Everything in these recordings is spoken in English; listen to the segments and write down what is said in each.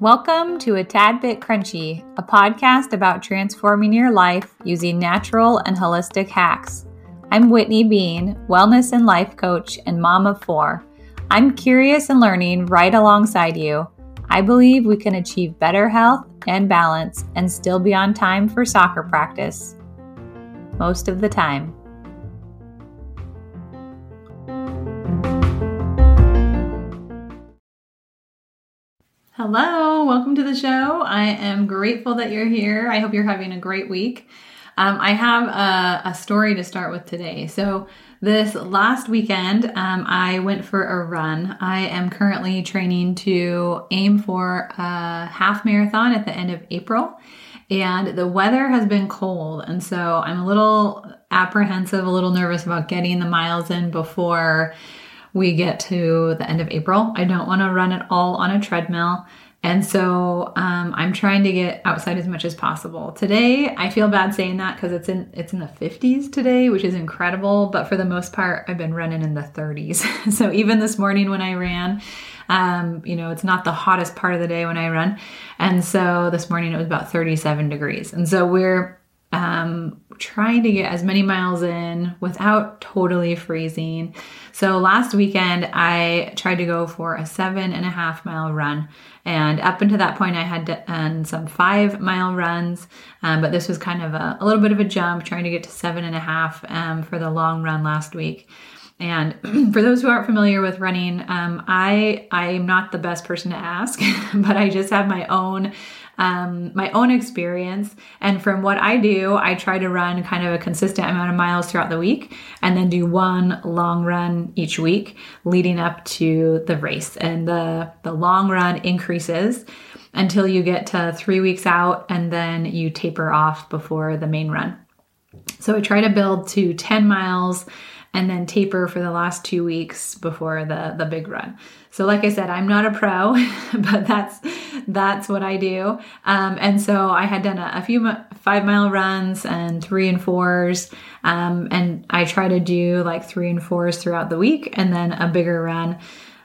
Welcome to A Tad Bit Crunchy, a podcast about transforming your life using natural and holistic hacks. I'm Whitney Bean, wellness and life coach and mom of four. I'm curious and learning right alongside you. I believe we can achieve better health and balance and still be on time for soccer practice. Most of the time. Hello, welcome to the show. I am grateful that you're here. I hope you're having a great week. Um, I have a, a, story to start with today. So, this last weekend, um, I went for a run. I am currently training to aim for a half marathon at the end of April. And the weather has been cold. And so I'm a little apprehensive, a little nervous about getting the miles in before we get to the end of April. I don't want to run it all on a treadmill. And so um, I'm trying to get outside as much as possible. Today, I feel bad saying that because it's in it's in the 50s today, which is incredible. But for the most part, I've been running in the 30s. so even this morning when I ran, um, you know, it's not the hottest part of the day when I run. And so this morning it was about 37 degrees. And so we're um, trying to get as many miles in without totally freezing. So last weekend, I tried to go for a seven and a half mile run. And up until that point, I had done some five mile runs, um, but this was kind of a, a, little bit of a jump, trying to get to seven and a half um, for the long run last week. And for those who aren't familiar with running, um, I I am not the best person to ask, but I just have my own um, my own experience. And from what I do, I try to run kind of a consistent amount of miles throughout the week and then do one long run each week leading up to the race. And the, the long run increases until you get to three weeks out and then you taper off before the main run. So I try to build to 10 miles and then taper for the last two weeks before the the big run. So, like I said, I'm not a pro, but that's that's what I do. Um, and so I had done a, a, few five mile runs and three and fours, um, and I try to do like three and fours throughout the week, and then a bigger run.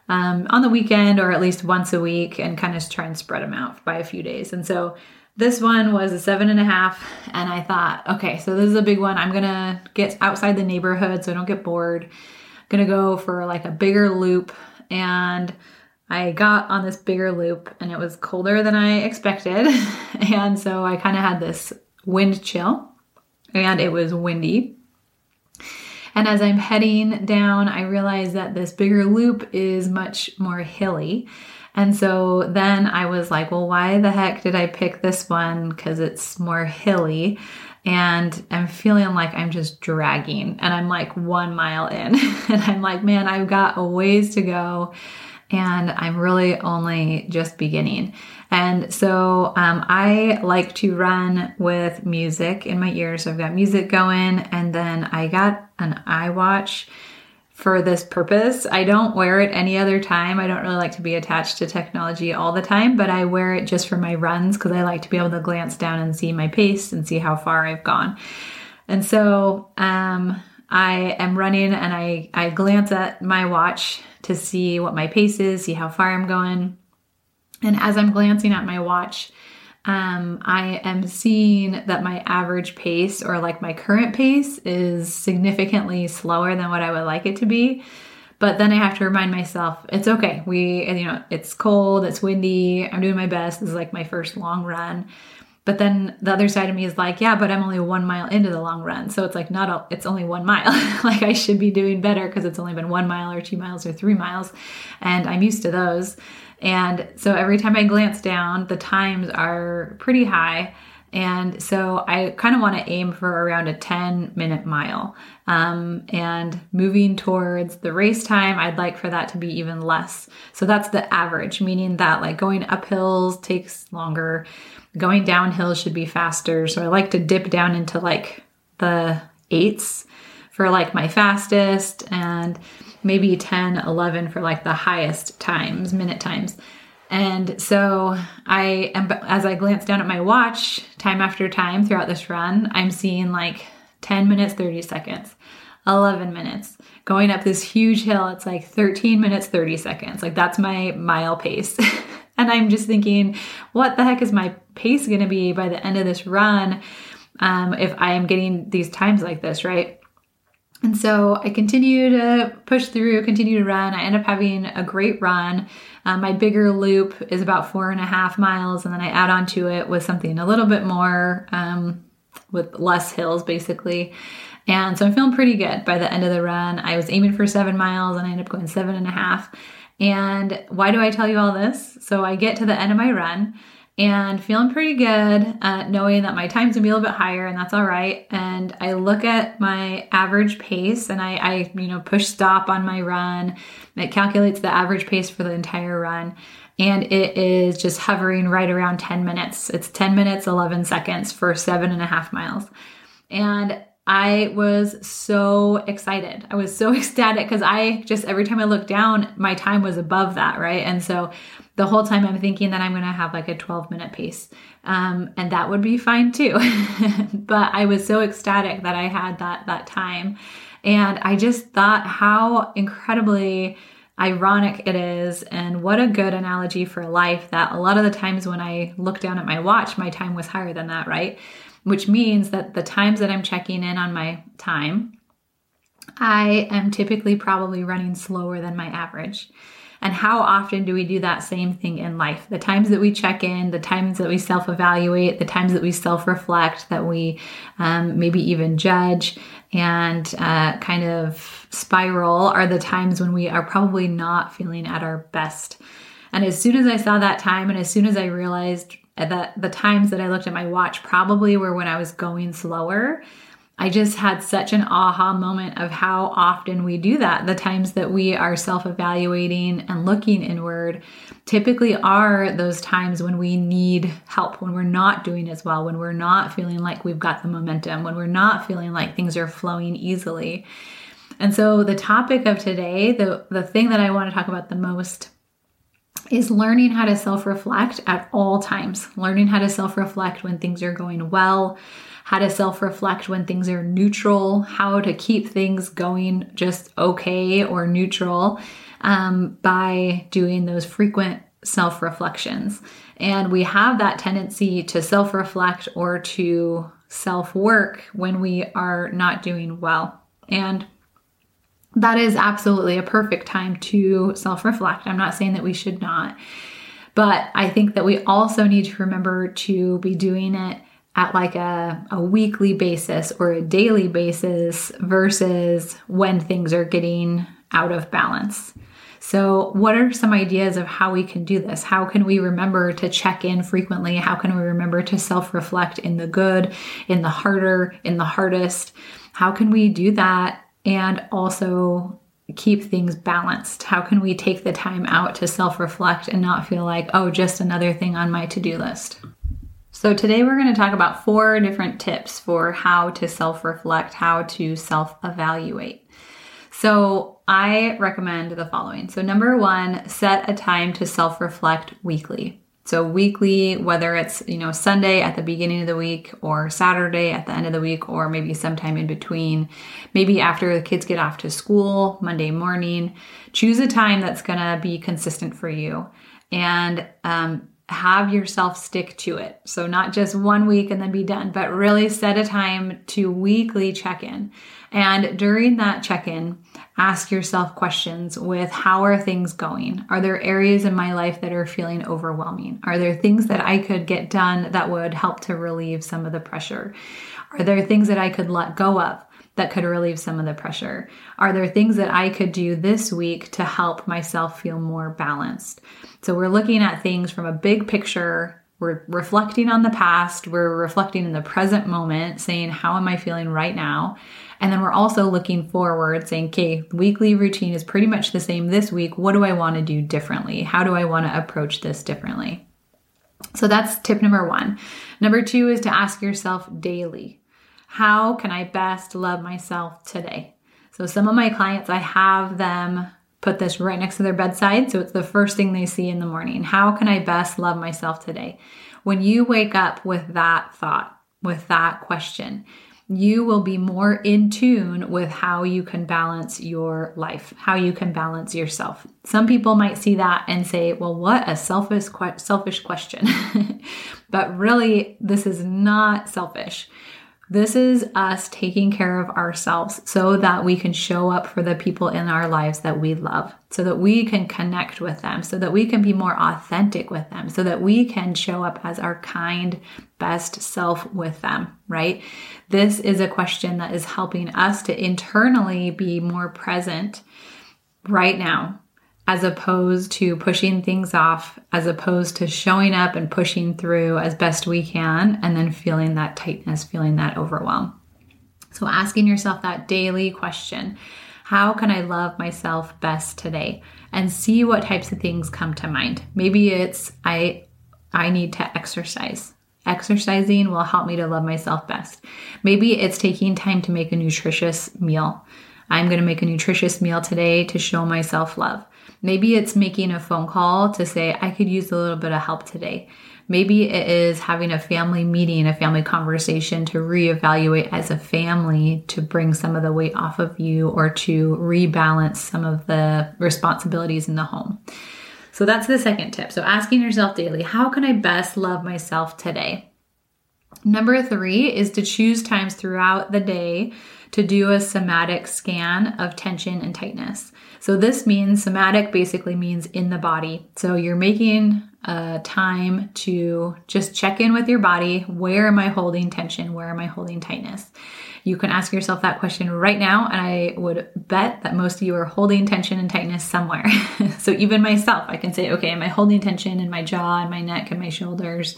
Um, on the weekend or at least once a week and kind of try and spread them out by a few days. And so this one was a seven and a half, and I thought, okay, so this is a big one. I'm gonna get outside the neighborhood so I don't get bored. I'm gonna go for like a bigger loop, and I got on this bigger loop, and it was colder than I expected, and so I kind of had this wind chill, and it was windy. And as I'm heading down, I realized that this bigger loop is much more hilly. And so then I was like, well, why the heck did I pick this one? Because it's more hilly. And I'm feeling like I'm just dragging. And I'm like one mile in. and I'm like, man, I've got a ways to go. And I'm really only just beginning. And so um, I like to run with music in my ears. So I've got music going, and then I got an iWatch for this purpose. I don't wear it any other time. I don't really like to be attached to technology all the time, but I wear it just for my runs because I like to be able to glance down and see my pace and see how far I've gone. And so um, I am running and I, I glance at my watch to see what my pace is, see how far I'm going. And as I'm glancing at my watch, um, I am seeing that my average pace or like my current pace is significantly slower than what I would like it to be. But then I have to remind myself it's okay. We, you know, it's cold, it's windy, I'm doing my best. This is like my first long run. But then the other side of me is like, yeah, but I'm only one mile into the long run. So it's like, not, a, it's only one mile. like I should be doing better because it's only been one mile or two miles or three miles. And I'm used to those. And so every time I glance down, the times are pretty high. And so I kind of want to aim for around a 10 minute mile. Um, and moving towards the race time, I'd like for that to be even less. So that's the average, meaning that like going up hills takes longer, going downhill should be faster. So I like to dip down into like the eights for like my fastest and maybe 10, 11 for like the highest times, minute times. And so I am, as I glance down at my watch time after time throughout this run, I'm seeing like 10 minutes, 30 seconds, 11 minutes. Going up this huge hill, it's like 13 minutes, 30 seconds. Like that's my mile pace. and I'm just thinking, what the heck is my pace going to be by the end of this run um, if I am getting these times like this, right? And so I continue to push through, continue to run. I end up having a great run. Um, my bigger loop is about four and a half miles, and then I add on to it with something a little bit more, um, with less hills basically. And so I'm feeling pretty good by the end of the run. I was aiming for seven miles and I end up going seven and a half. And why do I tell you all this? So I get to the end of my run and feeling pretty good, uh, knowing that my time's gonna be a little bit higher, and that's all right. And I look at my average pace, and I, I, you know, push stop on my run. It calculates the average pace for the entire run, and it is just hovering right around 10 minutes. It's 10 minutes 11 seconds for seven and a half miles, and I was so excited. I was so ecstatic because I just every time I looked down, my time was above that, right? And so the whole time I'm thinking that I'm going to have like a 12 minute pace. Um, and that would be fine too. but I was so ecstatic that I had that, that time. And I just thought how incredibly ironic it is and what a good analogy for life that a lot of the times when I look down at my watch, my time was higher than that, right? Which means that the times that I'm checking in on my time, I am typically probably running slower than my average. And how often do we do that same thing in life? The times that we check in, the times that we self evaluate, the times that we self reflect, that we um, maybe even judge and uh, kind of spiral are the times when we are probably not feeling at our best. And as soon as I saw that time, and as soon as I realized that the times that I looked at my watch probably were when I was going slower, I just had such an aha moment of how often we do that. The times that we are self evaluating and looking inward typically are those times when we need help, when we're not doing as well, when we're not feeling like we've got the momentum, when we're not feeling like things are flowing easily. And so, the topic of today, the, the thing that I want to talk about the most is learning how to self reflect at all times, learning how to self reflect when things are going well how to self reflect when things are neutral, how to keep things going just okay or neutral um, by doing those frequent self reflections. And we have that tendency to self reflect or to self work when we are not doing well. And that is absolutely a perfect time to self reflect. I'm not saying that we should not, but I think that we also need to remember to be doing it at like a, a weekly basis or a daily basis versus when things are getting out of balance. So, what are some ideas of how we can do this? How can we remember to check in frequently? How can we remember to self reflect in the good, in the harder, in the hardest? How can we do that and also keep things balanced? How can we take the time out to self reflect and not feel like, oh, just another thing on my to do list? So, today we're going to talk about four different tips for how to self reflect, how to self evaluate. So, I recommend the following. So, number one, set a time to self reflect weekly. So, weekly, whether it's, you know, Sunday at the beginning of the week or Saturday at the end of the week or maybe sometime in between, maybe after the kids get off to school, Monday morning, choose a time that's going to be consistent for you. And um, have yourself stick to it. So, not just one week and then be done, but really set a time to weekly check in. And during that check in, ask yourself questions with how are things going? Are there areas in my life that are feeling overwhelming? Are there things that I could get done that would help to relieve some of the pressure? Are there things that I could let go of? That could relieve some of the pressure? Are there things that I could do this week to help myself feel more balanced? So we're looking at things from a big picture. We're reflecting on the past. We're reflecting in the present moment, saying, How am I feeling right now? And then we're also looking forward, saying, Okay, weekly routine is pretty much the same this week. What do I want to do differently? How do I want to approach this differently? So that's tip number one. Number two is to ask yourself daily how can I best love myself today? So, some of my clients, I have them put this right next to their bedside. So, it's the first thing they see in the morning. How can I best love myself today? When you wake up with that thought, with that question, you will be more in tune with how you can balance your life, how you can balance yourself. Some people might see that and say, "Well, what a selfish selfish question." but really, this is not selfish. This is us taking care of ourselves so that we can show up for the people in our lives that we love, so that we can connect with them, so that we can be more authentic with them, so that we can show up as our kind, best self with them, right? This is a question that is helping us to internally be more present right now as opposed to pushing things off, as opposed to showing up and pushing through as best we can, and then feeling that tightness, feeling that overwhelm. So, asking yourself that daily question How can I love myself best today? And see what types of things come to mind. Maybe it's I I need to exercise. Exercising will help me to love myself best. Maybe it's taking time to make a nutritious meal. I'm going to make a nutritious meal today to show myself love. Maybe it's making a phone call to say, I could use a little bit of help today. Maybe it is having a family meeting, a family conversation to reevaluate as a family to bring some of the weight off of you or to rebalance some of the responsibilities in the home. So that's the second tip. So asking yourself daily, how can I best love myself today? Number three is to choose times throughout the day to do a somatic scan of tension and tightness. So this means somatic basically means in the body. So you're making a time to just check in with your body. Where am I holding tension? Where am I holding tightness? You can ask yourself that question right now, and I would bet that most of you are holding tension and tightness somewhere. so even myself, I can say, okay, am I holding tension in my jaw and my neck and my shoulders,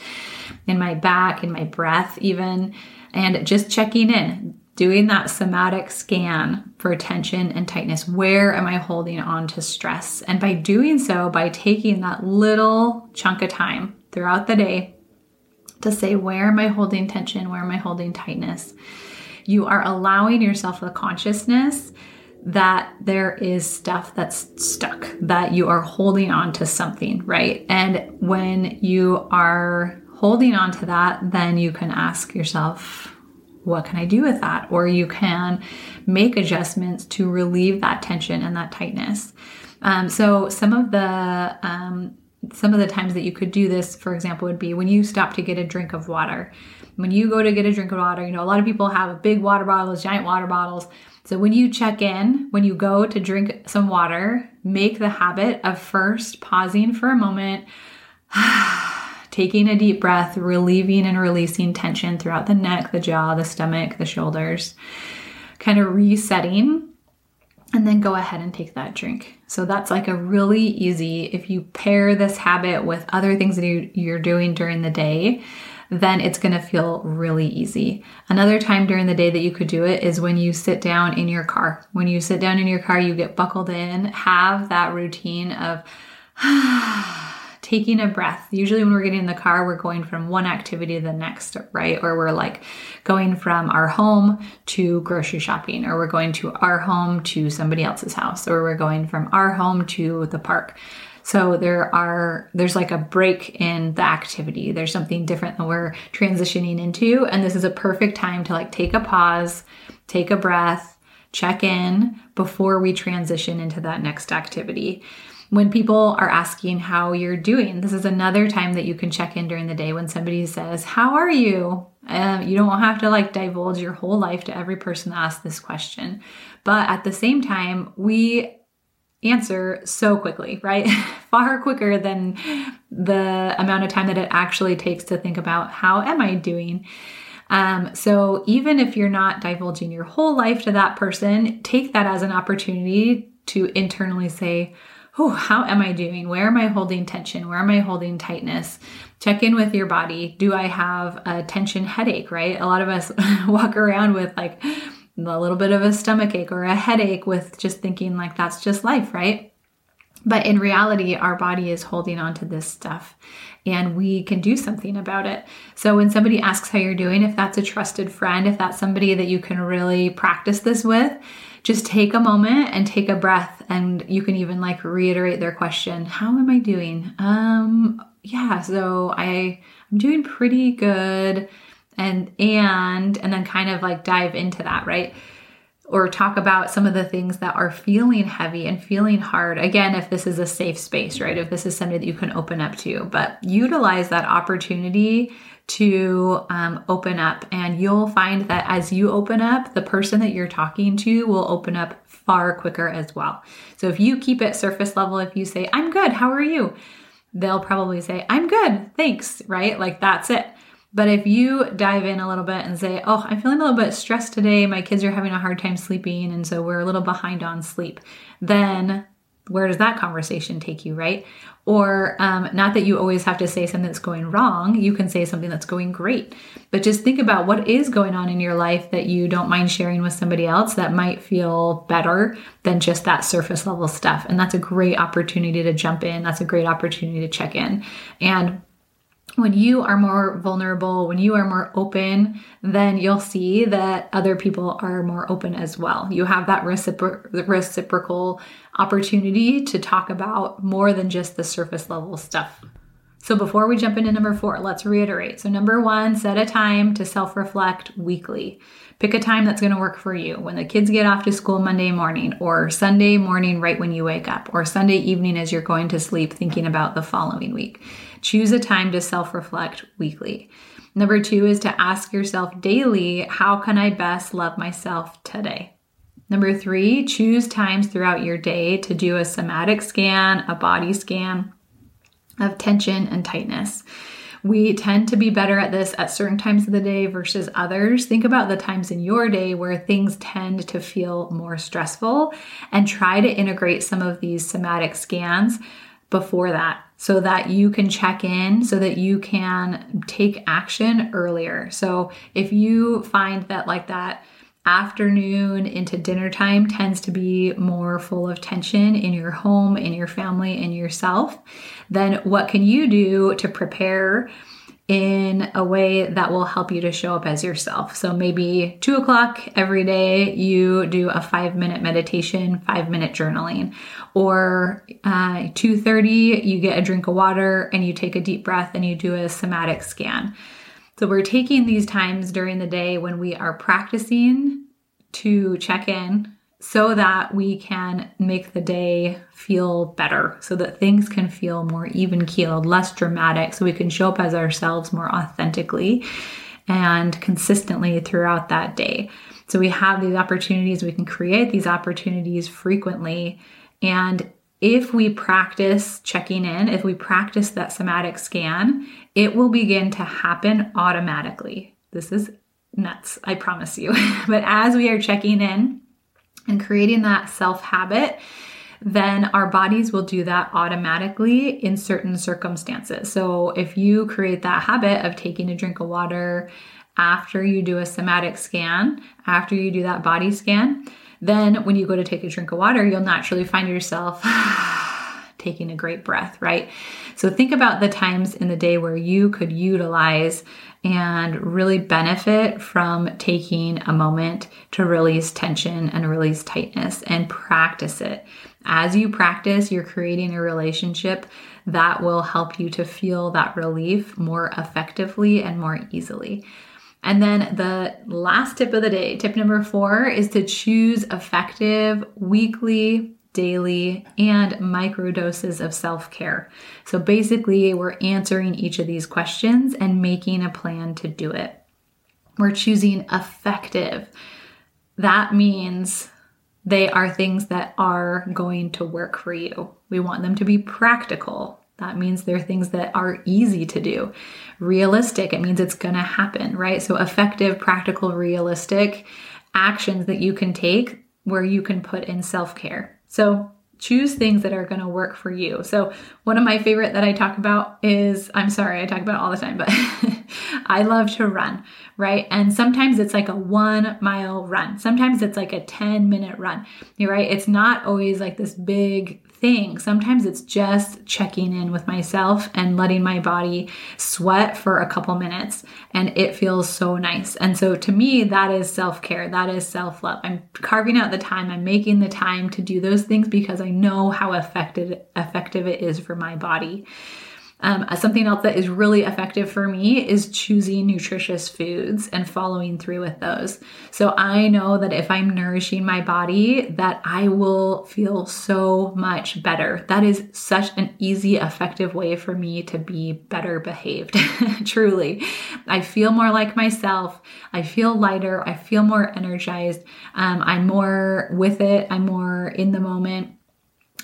in my back, in my breath, even? And just checking in doing that somatic scan for tension and tightness. Where am I holding on to stress? And by doing so, by taking that little chunk of time throughout the day to say, where am I holding tension? Where am I holding tightness? You are allowing yourself the consciousness that there is stuff that's stuck, that you are holding on to something, right? And when you are holding on to that, then you can ask yourself, what can I do with that? Or you can make adjustments to relieve that tension and that tightness. Um, so some of the um, some of the times that you could do this, for example, would be when you stop to get a drink of water. When you go to get a drink of water, you know, a lot of people have big water bottles, giant water bottles. So when you check in, when you go to drink some water, make the habit of first pausing for a moment taking a deep breath, relieving and releasing tension throughout the neck, the jaw, the stomach, the shoulders, kind of resetting, and then go ahead and take that drink. So that's like a really easy, if you pair this habit with other things that you're doing during the day, then it's going to feel really easy. Another time during the day that you could do it is when you sit down in your car. When you sit down in your car, you get buckled in, have that routine of, taking a breath. Usually, when we're getting in the car, we're going from one activity to the next, right? Or we're like going from our home to grocery shopping, or we're going to our home to somebody else's house, or we're going from our home to the park. So there are there's like a break in the activity. There's something different that we're transitioning into and this is a perfect time to like take a pause, take a breath, check in before we transition into that next activity when people are asking how you're doing, this is another time that you can check in during the day when somebody says, How are you? Um, you don't have to like divulge your whole life to every person that asks this question. But at the same time, we answer so quickly, right? Far quicker than the amount of time that it actually takes to think about how am I doing? Um, so even if you're not divulging your whole life to that person, take that as an opportunity to internally say, oh, how am I doing? Where am I holding tension? Where am I holding tightness? Check in with your body. Do I have a tension headache, right? A lot of us walk around with like a little bit of a stomach ache or a headache with just thinking like that's just life, right? But in reality, our body is holding on to this stuff and we can do something about it. So when somebody asks how you're doing, if that's a trusted friend, if that's somebody that you can really practice this with, just take a moment and take a breath and you can even like reiterate their question how am i doing um yeah so i i'm doing pretty good and and and then kind of like dive into that, right? Or talk about some of the things that are feeling heavy and feeling hard. Again, if this is a safe space, right? If this is something that you can open up to, but utilize that opportunity to um, open up. And you'll find that as you open up, the person that you're talking to will open up far quicker as well. So if you keep it surface level, if you say, I'm good, how are you? They'll probably say, I'm good, thanks, right? Like that's it. But if you dive in a little bit and say, Oh, I'm feeling a little bit stressed today, my kids are having a hard time sleeping, and so we're a little behind on sleep, then where does that conversation take you, right? Or um, not that you always have to say something that's going wrong, you can say something that's going great. But just think about what is going on in your life that you don't mind sharing with somebody else that might feel better than just that surface level stuff. And that's a great opportunity to jump in. That's a great opportunity to check in. And when you are more vulnerable, when you are more open, then you'll see that other people are more open as well. You have that recipro- reciprocal opportunity to talk about more than just the surface level stuff. So, before we jump into number four, let's reiterate. So, number one, set a time to self reflect weekly. Pick a time that's going to work for you when the kids get off to school Monday morning, or Sunday morning right when you wake up, or Sunday evening as you're going to sleep, thinking about the following week. Choose a time to self reflect weekly. Number two is to ask yourself daily, how can I best love myself today? Number three, choose times throughout your day to do a somatic scan, a body scan of tension and tightness. We tend to be better at this at certain times of the day versus others. Think about the times in your day where things tend to feel more stressful and try to integrate some of these somatic scans before that so that you can check in so that you can take action earlier. So if you find that like that afternoon into dinner time tends to be more full of tension in your home, in your family, in yourself, then what can you do to prepare? In a way that will help you to show up as yourself. So maybe two o'clock every day, you do a five minute meditation, five minute journaling, or uh, two thirty, you get a drink of water and you take a deep breath and you do a somatic scan. So we're taking these times during the day when we are practicing to check in so that we can make the day feel better, so that things can feel more even keeled, less dramatic, so we can show up as ourselves more authentically and consistently throughout that day. So we have these opportunities, we can create these opportunities frequently. And if we practice checking in, if we practice that somatic scan, it will begin to happen automatically. This is nuts, I promise you. but as we are checking in and creating that self habit, then our bodies will do that automatically in certain circumstances. So if you create that habit of taking a drink of water after you do a somatic scan, after you do that body scan, then when you go to take a drink of water, you'll naturally find yourself taking a great breath, right? So think about the times in the day where you could utilize and really benefit from taking a moment to release tension and release tightness and practice it. As you practice, you're creating a relationship that will help you to feel that relief more effectively and more easily. And then the last tip of the day, tip number four, is to choose effective weekly daily, and micro doses of self care. So basically, we're answering each of these questions and making a plan to do it. We're choosing effective. That means they are things that are going to work for you. We want them to be practical. That means they're things that are easy to do. Realistic, it means it's to happen, right? So, effective, practical, realistic actions that you can take where you can put in self care. So choose things that are going to work for you. So, one of my favorite that I talk about is I'm sorry, I talk about all the time, but I love to run, right? And sometimes it's like a one mile run, sometimes it's like a 10 minute run, You're right? It's not always like this big thing. Sometimes it's just checking in with myself and letting my body sweat for a couple minutes and it feels so nice. And so to me, that is self care. That is self love. I'm carving out the time. I'm making the time to do those things because I know how effective, effective it is for my body. Um, something else that is really effective for me is choosing nutritious foods and following through with those. So I know that if I'm nourishing my body, that I will feel so much better. That is such an easy, effective way for me to be better behaved. Truly, I feel more like myself. I feel lighter. I feel more energized. Um, I'm more with it. I'm more in the moment.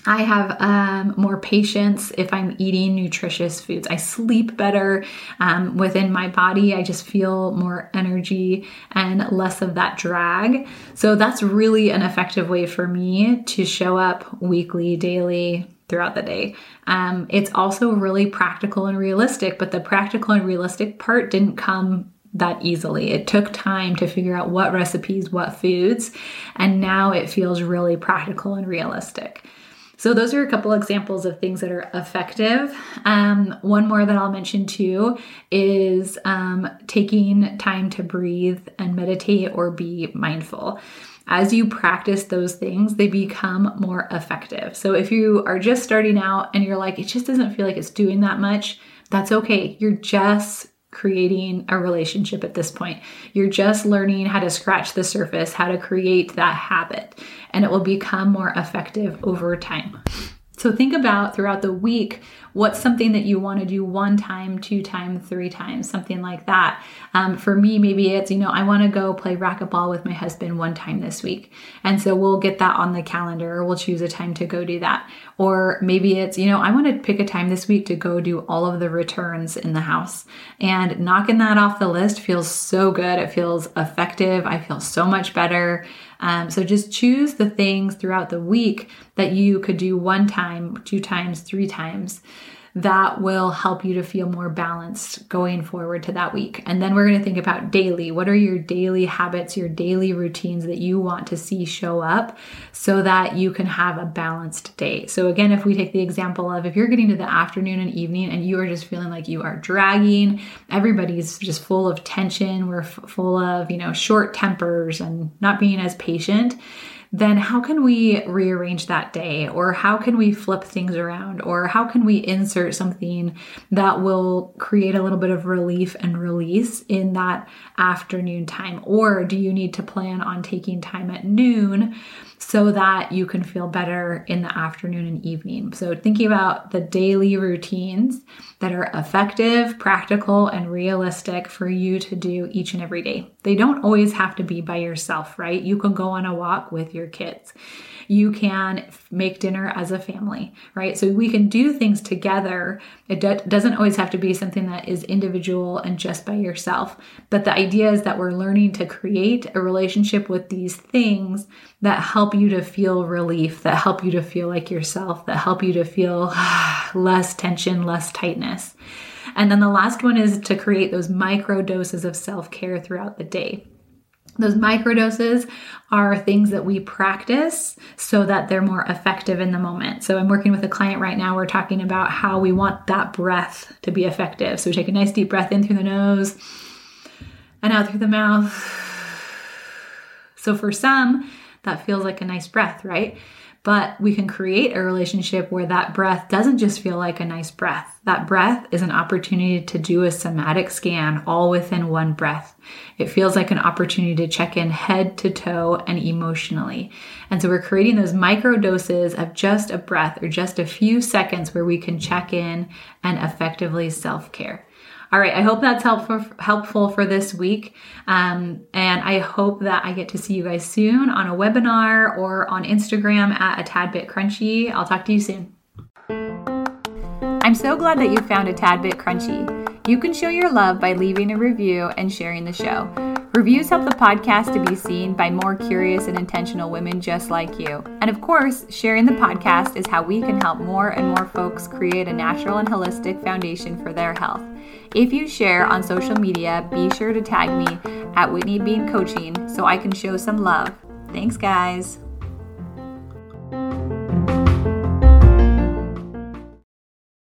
I have um, more patience if I'm eating nutritious foods. I sleep better um, within my body. I just feel more energy and less of that drag. So that's really an effective way for me to show up weekly, daily, throughout the day. Um, it's also really practical and realistic, but the practical and realistic part didn't come that easily. It took time to figure out what recipes, what foods, and now it feels really practical and realistic. So, those are a couple examples of things that are effective. Um, one more that I'll mention too is um, taking time to breathe and meditate or be mindful. As you practice those things, they become more effective. So, if you are just starting out and you're like, it just doesn't feel like it's doing that much, that's okay. You're just creating a relationship at this point. You're just learning how to scratch the surface, how to create that habit, and it will become more effective over time. So think about throughout the week what's something that you want to do one time, two times, three times, something like that. Um, for me, maybe it's, you know, I want to go play racquetball with my husband one time this week. And so we'll get that on the calendar or we'll choose a time to go do that. Or maybe it's, you know, I want to pick a time this week to go do all of the returns in the house. And knocking that off the list feels so good. It feels effective. I feel so much better. Um, so just choose the things throughout the week that you could do one time, two times, three times that will help you to feel more balanced going forward to that week. And then we're going to think about daily. What are your daily habits, your daily routines that you want to see show up so that you can have a balanced day? So, again, if we take the example of if you're getting to the afternoon and evening and you are just feeling like you are dragging, everybody's just full of tension, we're f- full of, you know, short tempers and not being as patient then how can we rearrange that day? Or how can we flip things around? Or how can we insert something that will create a little bit of relief and release in that afternoon time? Or do you need to plan on taking time at noon? so that you can feel better in the afternoon and evening. So, thinking about the daily routines that are effective, practical, and realistic for you to do each and every day. They don't always have to be by yourself, right? You can go on a walk with your kids you can make dinner as a family, right? So we can do things together. It do- doesn't always have to be something that is individual and just by yourself. But the idea is that we're learning to create a relationship with these things that help you to feel relief, that help you to feel like yourself, that help you to feel less tension, less tightness. And then the last one is to create those micro doses of self care throughout the day. Those microdoses are things that we practice so that they're more effective in the moment. So I'm working with a client right now. We're talking about how we want that breath to be effective. So we take a nice deep breath in through the nose and out through the mouth. So for some, that feels like a nice breath, right? But we can create a relationship where that breath doesn't just feel like a nice breath. That breath is an opportunity to do a somatic scan all within one breath. It feels like an opportunity to check in head to toe and emotionally. And so we're creating those micro doses of just a breath or just a few seconds where we can check in and effectively self care. All right, I hope that's helpful helpful for this week, um, and I hope that I get to see you guys soon on a webinar or on Instagram at a tad bit crunchy. I'll talk to you soon. I'm so glad that you found a tad bit crunchy. You can show your love by leaving a review and sharing the show. Reviews help the podcast to be seen by more curious and intentional women just like you. And of course, sharing the podcast is how we can help more and more folks create a natural and holistic foundation for their health. If you share on social media, be sure to tag me at Whitney Bean Coaching so I can show some love. Thanks, guys.